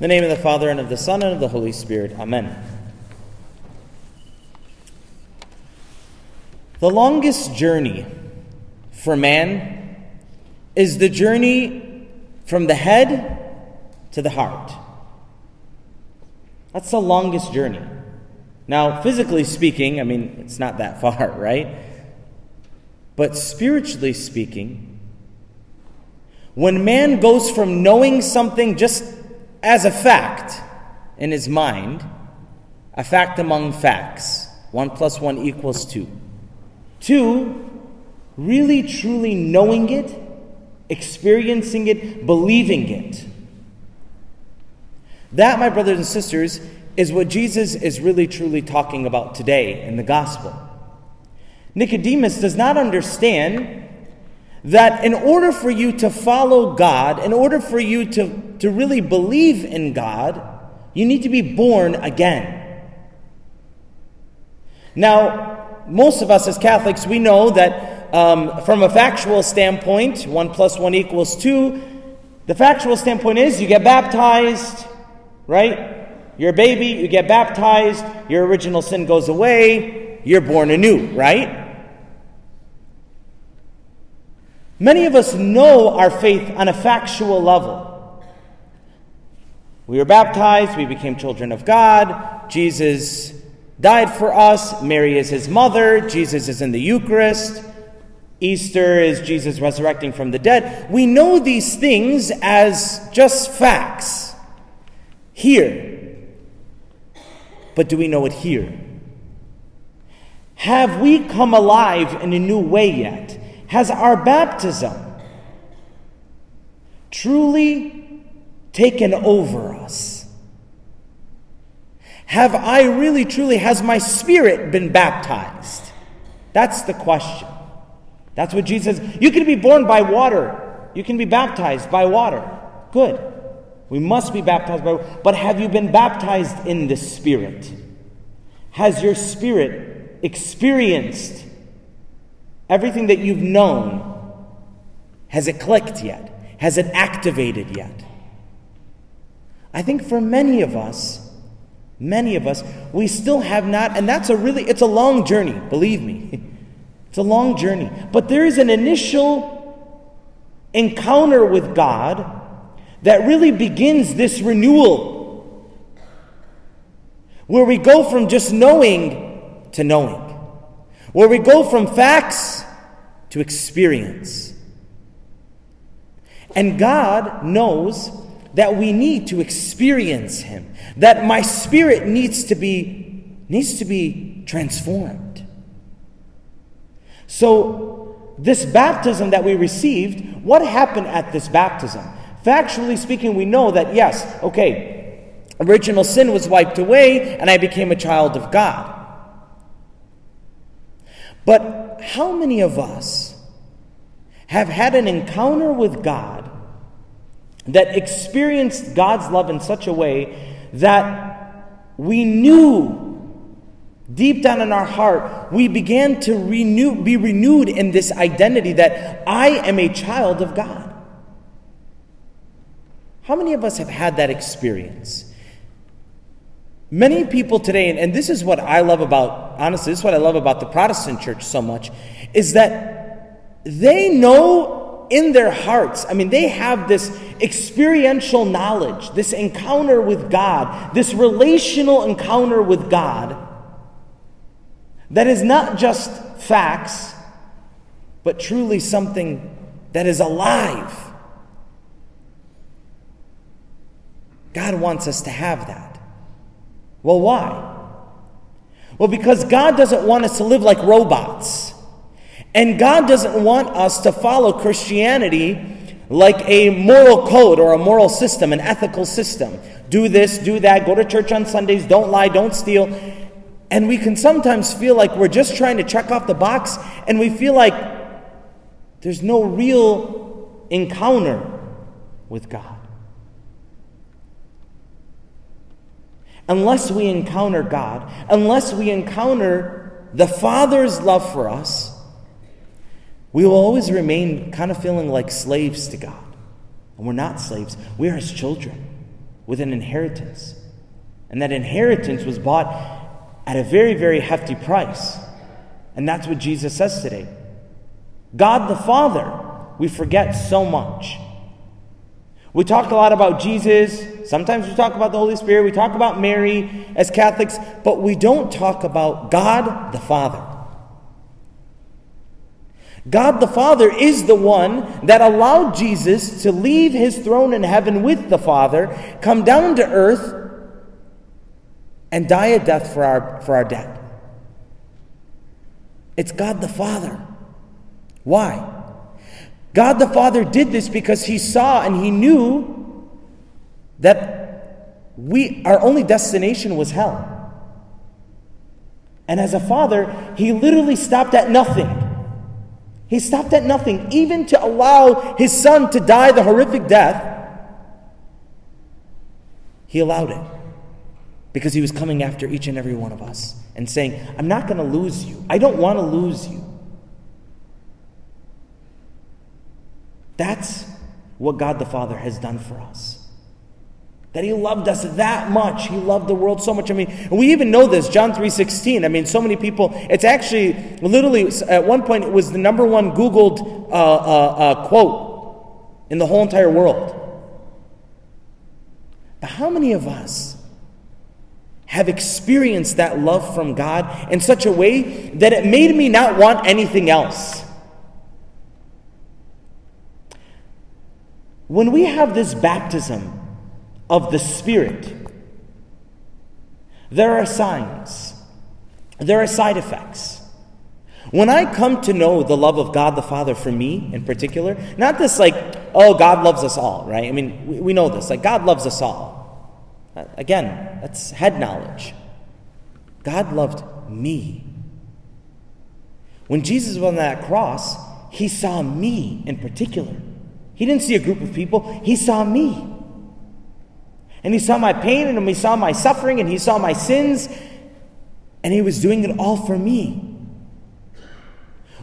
In the name of the Father, and of the Son, and of the Holy Spirit. Amen. The longest journey for man is the journey from the head to the heart. That's the longest journey. Now, physically speaking, I mean, it's not that far, right? But spiritually speaking, when man goes from knowing something just as a fact in his mind, a fact among facts. One plus one equals two. Two, really truly knowing it, experiencing it, believing it. That, my brothers and sisters, is what Jesus is really truly talking about today in the gospel. Nicodemus does not understand that in order for you to follow God, in order for you to, to really believe in God, you need to be born again. Now, most of us as Catholics, we know that um, from a factual standpoint, 1 plus 1 equals 2, the factual standpoint is you get baptized, right? You're a baby, you get baptized, your original sin goes away, you're born anew, right? Many of us know our faith on a factual level. We were baptized, we became children of God, Jesus died for us, Mary is his mother, Jesus is in the Eucharist, Easter is Jesus resurrecting from the dead. We know these things as just facts here. But do we know it here? Have we come alive in a new way yet? Has our baptism truly taken over us? Have I really, truly, has my spirit been baptized? That's the question. That's what Jesus says. You can be born by water. You can be baptized by water. Good. We must be baptized by But have you been baptized in the Spirit? Has your spirit experienced Everything that you've known, has it clicked yet? Has it activated yet? I think for many of us, many of us, we still have not, and that's a really, it's a long journey, believe me. It's a long journey. But there is an initial encounter with God that really begins this renewal, where we go from just knowing to knowing where we go from facts to experience. And God knows that we need to experience him that my spirit needs to be needs to be transformed. So this baptism that we received what happened at this baptism? Factually speaking we know that yes okay original sin was wiped away and i became a child of god but how many of us have had an encounter with God that experienced God's love in such a way that we knew deep down in our heart, we began to renew, be renewed in this identity that I am a child of God? How many of us have had that experience? Many people today, and this is what I love about, honestly, this is what I love about the Protestant church so much, is that they know in their hearts, I mean, they have this experiential knowledge, this encounter with God, this relational encounter with God that is not just facts, but truly something that is alive. God wants us to have that. Well, why? Well, because God doesn't want us to live like robots. And God doesn't want us to follow Christianity like a moral code or a moral system, an ethical system. Do this, do that, go to church on Sundays, don't lie, don't steal. And we can sometimes feel like we're just trying to check off the box, and we feel like there's no real encounter with God. Unless we encounter God, unless we encounter the Father's love for us, we will always remain kind of feeling like slaves to God. And we're not slaves, we are His children. with an inheritance. And that inheritance was bought at a very, very hefty price. And that's what Jesus says today. God the Father, we forget so much. We talk a lot about Jesus. Sometimes we talk about the Holy Spirit. We talk about Mary as Catholics, but we don't talk about God the Father. God the Father is the one that allowed Jesus to leave his throne in heaven with the Father, come down to earth, and die a death for our, for our debt. It's God the Father. Why? God the Father did this because he saw and he knew that we our only destination was hell. And as a father, he literally stopped at nothing. He stopped at nothing, even to allow his son to die the horrific death. He allowed it because he was coming after each and every one of us and saying, I'm not going to lose you. I don't want to lose you. That's what God the Father has done for us. That he loved us that much. He loved the world so much. I mean, we even know this, John 3.16. I mean, so many people, it's actually literally, at one point, it was the number one Googled uh, uh, uh, quote in the whole entire world. But how many of us have experienced that love from God in such a way that it made me not want anything else? When we have this baptism of the Spirit, there are signs, there are side effects. When I come to know the love of God the Father for me in particular, not this like, oh, God loves us all, right? I mean, we, we know this, like, God loves us all. Again, that's head knowledge. God loved me. When Jesus was on that cross, he saw me in particular. He didn't see a group of people, he saw me. And he saw my pain and he saw my suffering and he saw my sins and he was doing it all for me.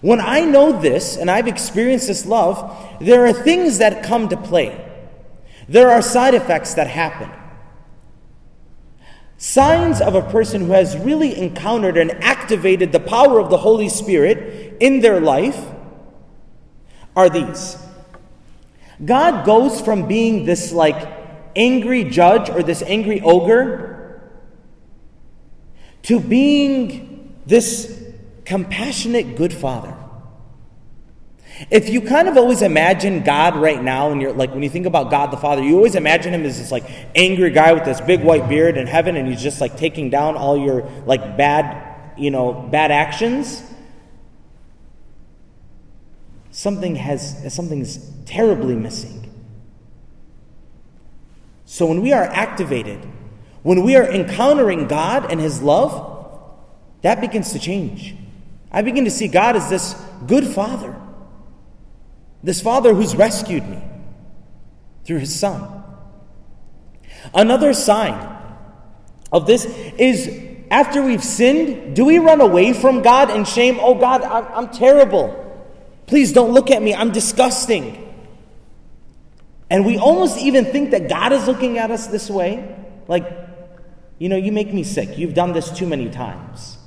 When I know this and I've experienced this love, there are things that come to play. There are side effects that happen. Signs of a person who has really encountered and activated the power of the Holy Spirit in their life are these. God goes from being this like angry judge or this angry ogre to being this compassionate good father. If you kind of always imagine God right now, and you're like, when you think about God the Father, you always imagine him as this like angry guy with this big white beard in heaven, and he's just like taking down all your like bad, you know, bad actions something has something's terribly missing. So when we are activated, when we are encountering God and His love, that begins to change. I begin to see God as this good Father, this Father who's rescued me through His Son. Another sign of this is after we've sinned, do we run away from God in shame? Oh God, I'm, I'm terrible. Please don't look at me. I'm disgusting. And we almost even think that God is looking at us this way. Like, you know, you make me sick. You've done this too many times.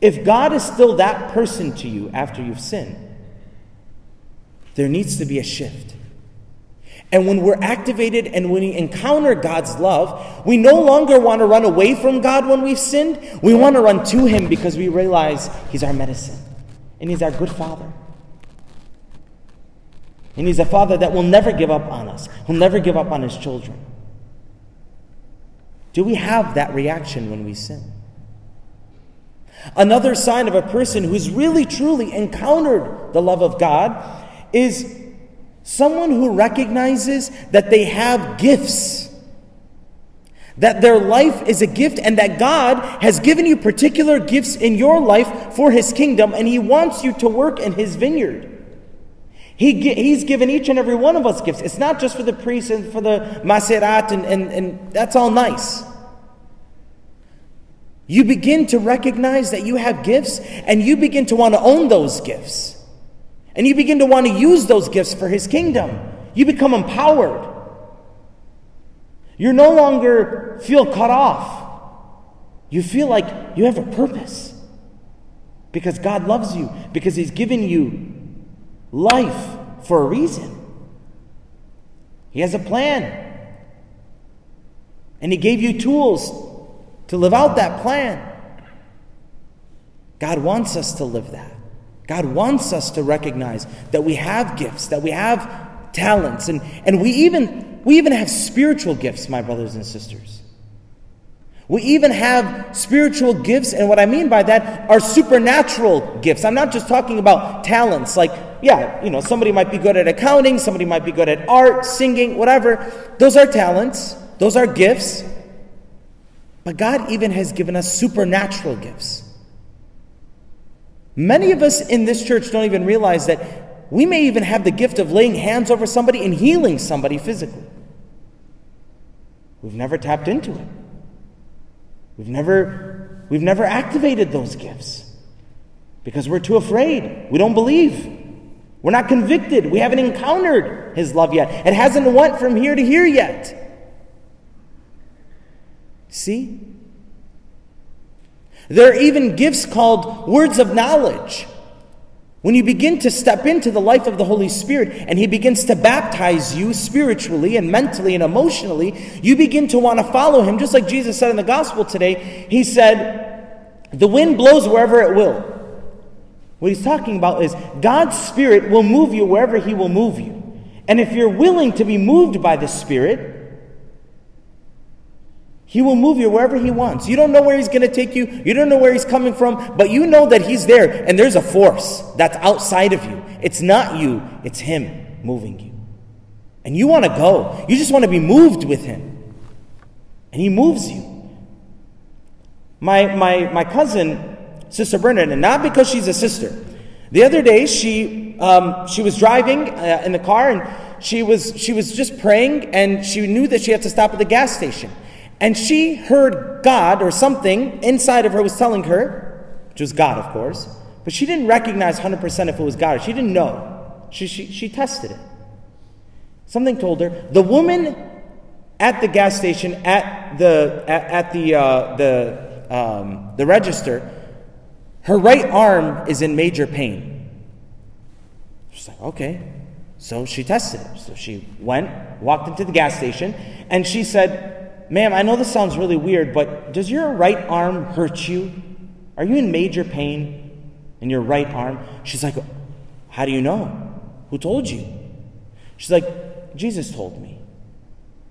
If God is still that person to you after you've sinned, there needs to be a shift. And when we're activated and when we encounter God's love, we no longer want to run away from God when we've sinned. We want to run to Him because we realize He's our medicine and He's our good Father. And He's a Father that will never give up on us, He'll never give up on His children. Do we have that reaction when we sin? Another sign of a person who's really truly encountered the love of God is someone who recognizes that they have gifts that their life is a gift and that God has given you particular gifts in your life for His kingdom and He wants you to work in His vineyard. He, he's given each and every one of us gifts. It's not just for the priests and for the maserat, and, and, and that's all nice. You begin to recognize that you have gifts and you begin to want to own those gifts. And you begin to want to use those gifts for His kingdom. You become empowered. You no longer feel cut off. You feel like you have a purpose because God loves you, because He's given you life for a reason. He has a plan. And He gave you tools to live out that plan. God wants us to live that. God wants us to recognize that we have gifts, that we have talents, and, and we, even, we even have spiritual gifts, my brothers and sisters. We even have spiritual gifts, and what I mean by that are supernatural gifts. I'm not just talking about talents, like, yeah, you know, somebody might be good at accounting, somebody might be good at art, singing, whatever. Those are talents, those are gifts. But God even has given us supernatural gifts. Many of us in this church don't even realize that we may even have the gift of laying hands over somebody and healing somebody physically. We've never tapped into it. We've never, we've never activated those gifts because we're too afraid. We don't believe. We're not convicted. We haven't encountered His love yet. It hasn't went from here to here yet. See? There are even gifts called words of knowledge. When you begin to step into the life of the Holy Spirit and He begins to baptize you spiritually and mentally and emotionally, you begin to want to follow Him. Just like Jesus said in the gospel today, He said, The wind blows wherever it will. What He's talking about is God's Spirit will move you wherever He will move you. And if you're willing to be moved by the Spirit, he will move you wherever He wants. You don't know where He's going to take you, you don't know where He's coming from, but you know that He's there and there's a force that's outside of you. It's not you, it's Him moving you. And you want to go, you just want to be moved with Him. And He moves you. My, my, my cousin, Sister Bernard, and not because she's a sister, the other day she, um, she was driving uh, in the car and she was, she was just praying and she knew that she had to stop at the gas station. And she heard God or something inside of her was telling her, which was God, of course, but she didn't recognize 100% if it was God. She didn't know. She, she, she tested it. Something told her, the woman at the gas station, at the, at, at the, uh, the, um, the register, her right arm is in major pain. She's like, okay. So she tested it. So she went, walked into the gas station, and she said, Ma'am, I know this sounds really weird, but does your right arm hurt you? Are you in major pain in your right arm? She's like, How do you know? Who told you? She's like, Jesus told me.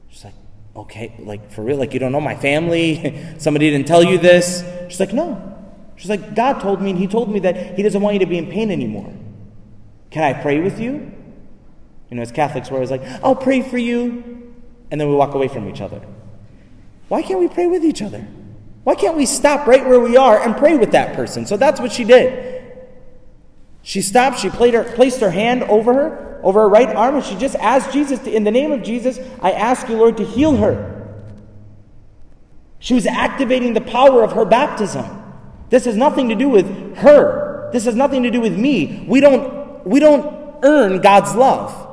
She's like, Okay, like for real? Like you don't know my family? Somebody didn't tell you this? She's like, No. She's like, God told me, and He told me that He doesn't want you to be in pain anymore. Can I pray with you? You know, as Catholics, we're always like, I'll pray for you. And then we walk away from each other. Why can't we pray with each other? Why can't we stop right where we are and pray with that person? So that's what she did. She stopped, she her, placed her hand over her, over her right arm, and she just asked Jesus, In the name of Jesus, I ask you, Lord, to heal her. She was activating the power of her baptism. This has nothing to do with her. This has nothing to do with me. We don't, we don't earn God's love.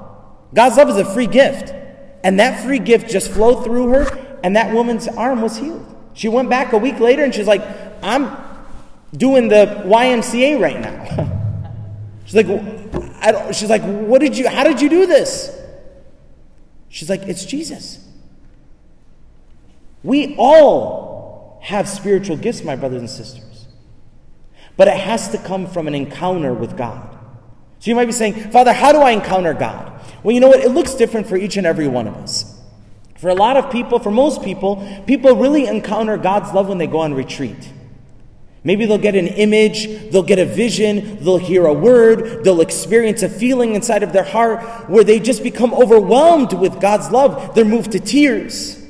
God's love is a free gift. And that free gift just flowed through her and that woman's arm was healed. She went back a week later and she's like, I'm doing the YMCA right now. she's like, she's like, what did you, how did you do this? She's like, it's Jesus. We all have spiritual gifts, my brothers and sisters. But it has to come from an encounter with God. So you might be saying, Father, how do I encounter God? Well, you know what? It looks different for each and every one of us. For a lot of people, for most people, people really encounter God's love when they go on retreat. Maybe they'll get an image, they'll get a vision, they'll hear a word, they'll experience a feeling inside of their heart where they just become overwhelmed with God's love. They're moved to tears.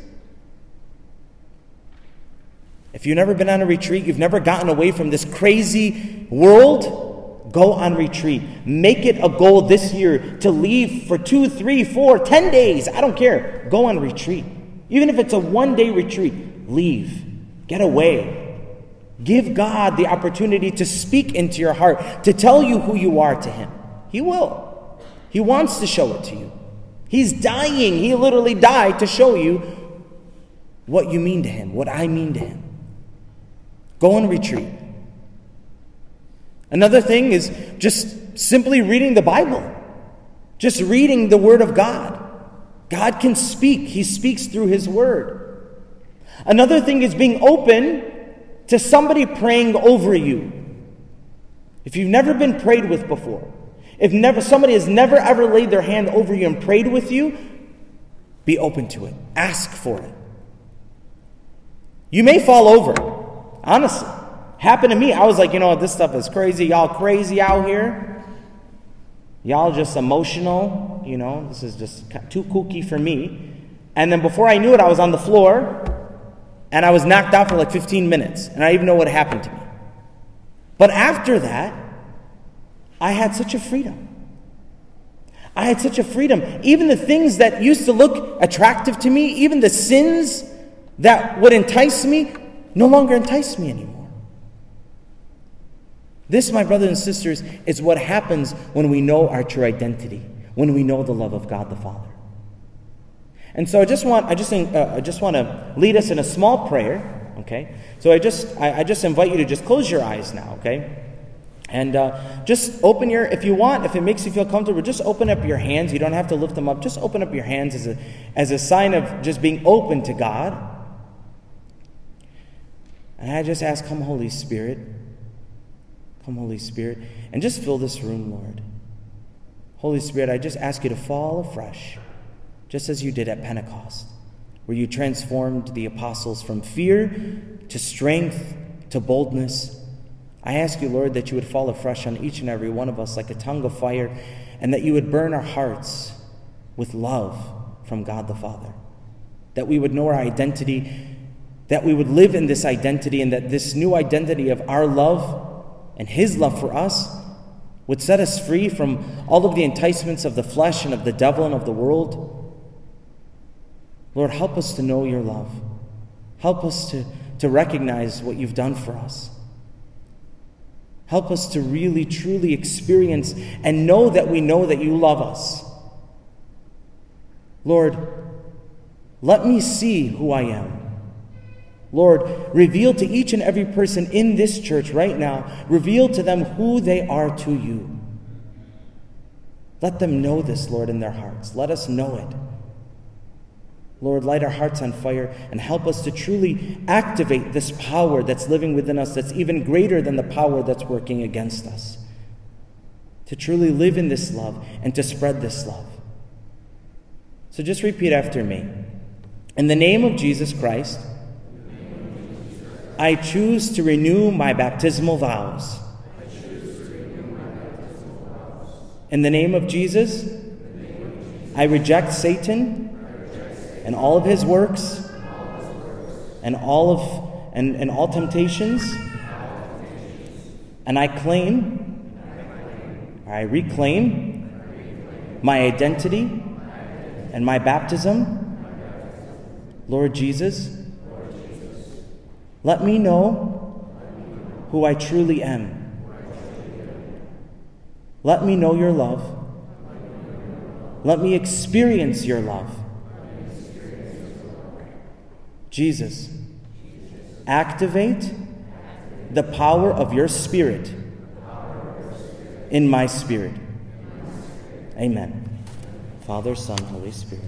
If you've never been on a retreat, you've never gotten away from this crazy world, Go on retreat. Make it a goal this year to leave for two, three, four, ten days. I don't care. Go on retreat. Even if it's a one day retreat, leave. Get away. Give God the opportunity to speak into your heart, to tell you who you are to Him. He will. He wants to show it to you. He's dying. He literally died to show you what you mean to him, what I mean to him. Go and retreat. Another thing is just simply reading the Bible, just reading the Word of God. God can speak, He speaks through His Word. Another thing is being open to somebody praying over you. If you've never been prayed with before, if never somebody has never ever laid their hand over you and prayed with you, be open to it. Ask for it. You may fall over, honestly. Happened to me. I was like, you know, this stuff is crazy. Y'all crazy out here. Y'all just emotional. You know, this is just too kooky for me. And then before I knew it, I was on the floor and I was knocked out for like 15 minutes. And I didn't even know what happened to me. But after that, I had such a freedom. I had such a freedom. Even the things that used to look attractive to me, even the sins that would entice me, no longer entice me anymore. This, my brothers and sisters, is what happens when we know our true identity, when we know the love of God the Father. And so I just want, I just, uh, I just want to lead us in a small prayer, okay? So I just, I, I just invite you to just close your eyes now, okay? And uh, just open your, if you want, if it makes you feel comfortable, just open up your hands. You don't have to lift them up. Just open up your hands as a, as a sign of just being open to God. And I just ask, Come, Holy Spirit. Come, Holy Spirit, and just fill this room, Lord. Holy Spirit, I just ask you to fall afresh, just as you did at Pentecost, where you transformed the apostles from fear to strength to boldness. I ask you, Lord, that you would fall afresh on each and every one of us like a tongue of fire, and that you would burn our hearts with love from God the Father. That we would know our identity, that we would live in this identity, and that this new identity of our love and His love for us would set us free from all of the enticements of the flesh and of the devil and of the world. Lord, help us to know your love. Help us to, to recognize what you've done for us. Help us to really, truly experience and know that we know that you love us. Lord, let me see who I am. Lord, reveal to each and every person in this church right now, reveal to them who they are to you. Let them know this, Lord, in their hearts. Let us know it. Lord, light our hearts on fire and help us to truly activate this power that's living within us that's even greater than the power that's working against us. To truly live in this love and to spread this love. So just repeat after me. In the name of Jesus Christ, I choose to renew my baptismal vows. In the name of Jesus, I reject Satan and all of his works and all of and, and all temptations. And I claim, I reclaim my identity and my baptism. Lord Jesus, let me know who I truly am. Let me know your love. Let me experience your love. Jesus, activate the power of your spirit in my spirit. Amen. Father, Son, Holy Spirit.